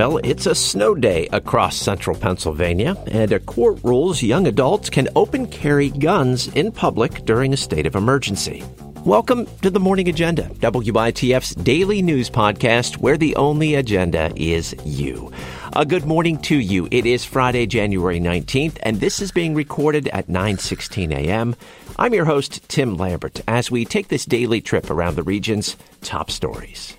Well, it's a snow day across central Pennsylvania, and a court rules young adults can open carry guns in public during a state of emergency. Welcome to the Morning Agenda, WITF's daily news podcast where the only agenda is you. A good morning to you. It is Friday, January 19th, and this is being recorded at 9:16 a.m. I'm your host, Tim Lambert, as we take this daily trip around the region's top stories.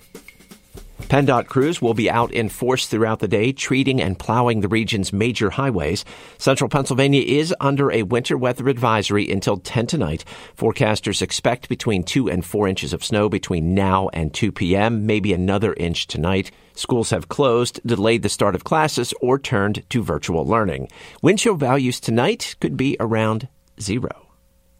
PennDOT crews will be out in force throughout the day, treating and plowing the region's major highways. Central Pennsylvania is under a winter weather advisory until 10 tonight. Forecasters expect between 2 and 4 inches of snow between now and 2 p.m., maybe another inch tonight. Schools have closed, delayed the start of classes, or turned to virtual learning. Wind chill values tonight could be around zero.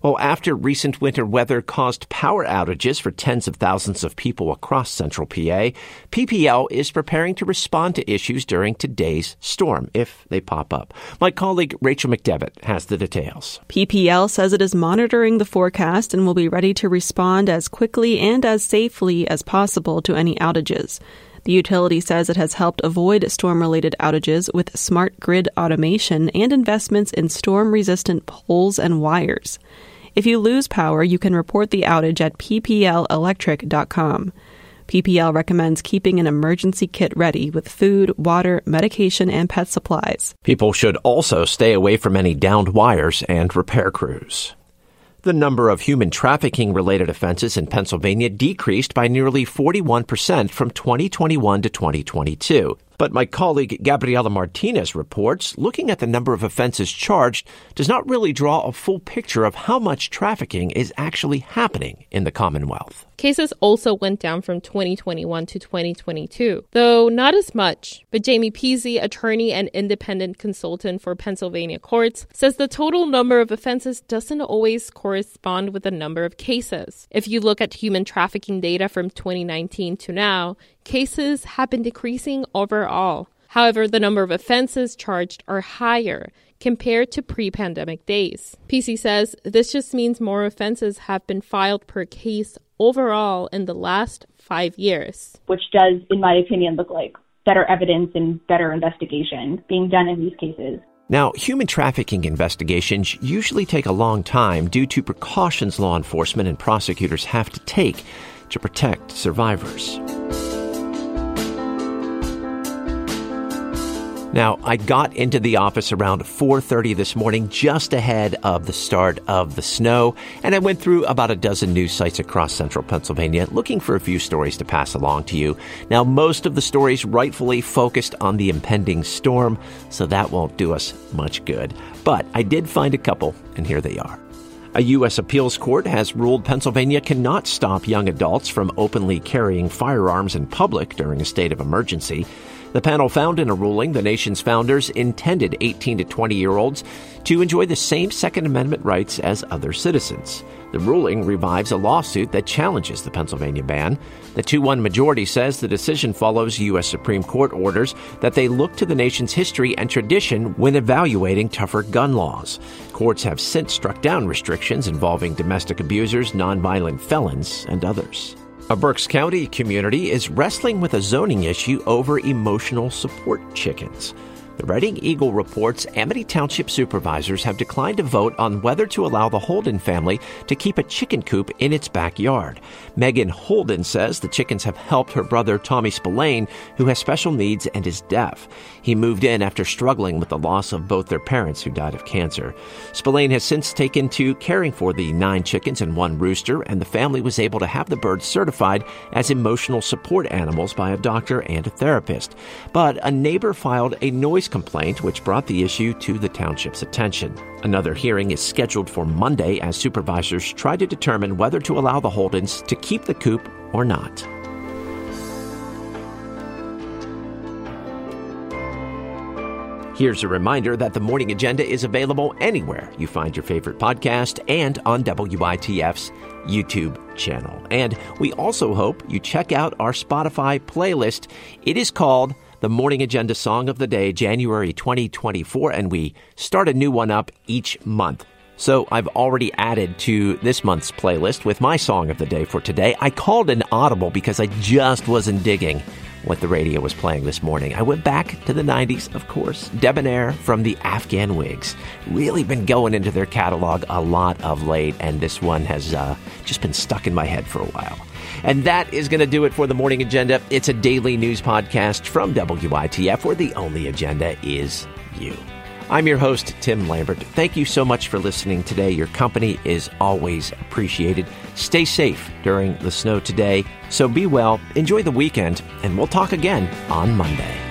Well, after recent winter weather caused power outages for tens of thousands of people across central PA, PPL is preparing to respond to issues during today's storm, if they pop up. My colleague Rachel McDevitt has the details. PPL says it is monitoring the forecast and will be ready to respond as quickly and as safely as possible to any outages. The utility says it has helped avoid storm related outages with smart grid automation and investments in storm resistant poles and wires. If you lose power, you can report the outage at pplelectric.com. PPL recommends keeping an emergency kit ready with food, water, medication, and pet supplies. People should also stay away from any downed wires and repair crews. The number of human trafficking related offenses in Pennsylvania decreased by nearly 41% from 2021 to 2022. But my colleague Gabriela Martinez reports looking at the number of offenses charged does not really draw a full picture of how much trafficking is actually happening in the Commonwealth. Cases also went down from 2021 to 2022, though not as much. But Jamie Peasy, attorney and independent consultant for Pennsylvania courts, says the total number of offenses doesn't always correspond with the number of cases. If you look at human trafficking data from 2019 to now, cases have been decreasing overall. However, the number of offenses charged are higher compared to pre pandemic days. Peasy says this just means more offenses have been filed per case overall in the last five years. Which does, in my opinion, look like better evidence and better investigation being done in these cases. Now, human trafficking investigations usually take a long time due to precautions law enforcement and prosecutors have to take to protect survivors. Now, I got into the office around 4:30 this morning just ahead of the start of the snow, and I went through about a dozen news sites across central Pennsylvania looking for a few stories to pass along to you. Now, most of the stories rightfully focused on the impending storm, so that won't do us much good. But I did find a couple, and here they are. A U.S. appeals court has ruled Pennsylvania cannot stop young adults from openly carrying firearms in public during a state of emergency. The panel found in a ruling the nation's founders intended 18 to 20 year olds to enjoy the same Second Amendment rights as other citizens. The ruling revives a lawsuit that challenges the Pennsylvania ban. The 2 1 majority says the decision follows U.S. Supreme Court orders that they look to the nation's history and tradition when evaluating tougher gun laws. Courts have since struck down restrictions involving domestic abusers, nonviolent felons, and others. A Berks County community is wrestling with a zoning issue over emotional support chickens. The Reading Eagle reports Amity Township supervisors have declined to vote on whether to allow the Holden family to keep a chicken coop in its backyard. Megan Holden says the chickens have helped her brother Tommy Spillane, who has special needs and is deaf. He moved in after struggling with the loss of both their parents who died of cancer. Spillane has since taken to caring for the nine chickens and one rooster, and the family was able to have the birds certified as emotional support animals by a doctor and a therapist. But a neighbor filed a noise complaint, which brought the issue to the township's attention. Another hearing is scheduled for Monday as supervisors try to determine whether to allow the Holdens to keep the coop or not. Here's a reminder that the morning agenda is available anywhere you find your favorite podcast and on WITF's YouTube channel. And we also hope you check out our Spotify playlist. It is called the Morning Agenda Song of the Day, January 2024, and we start a new one up each month. So I've already added to this month's playlist with my song of the day for today. I called an audible because I just wasn't digging what the radio was playing this morning. I went back to the 90s, of course. Debonair from the Afghan Whigs. Really been going into their catalog a lot of late, and this one has uh, just been stuck in my head for a while. And that is going to do it for the morning agenda. It's a daily news podcast from WITF where the only agenda is you. I'm your host, Tim Lambert. Thank you so much for listening today. Your company is always appreciated. Stay safe during the snow today. So be well, enjoy the weekend, and we'll talk again on Monday.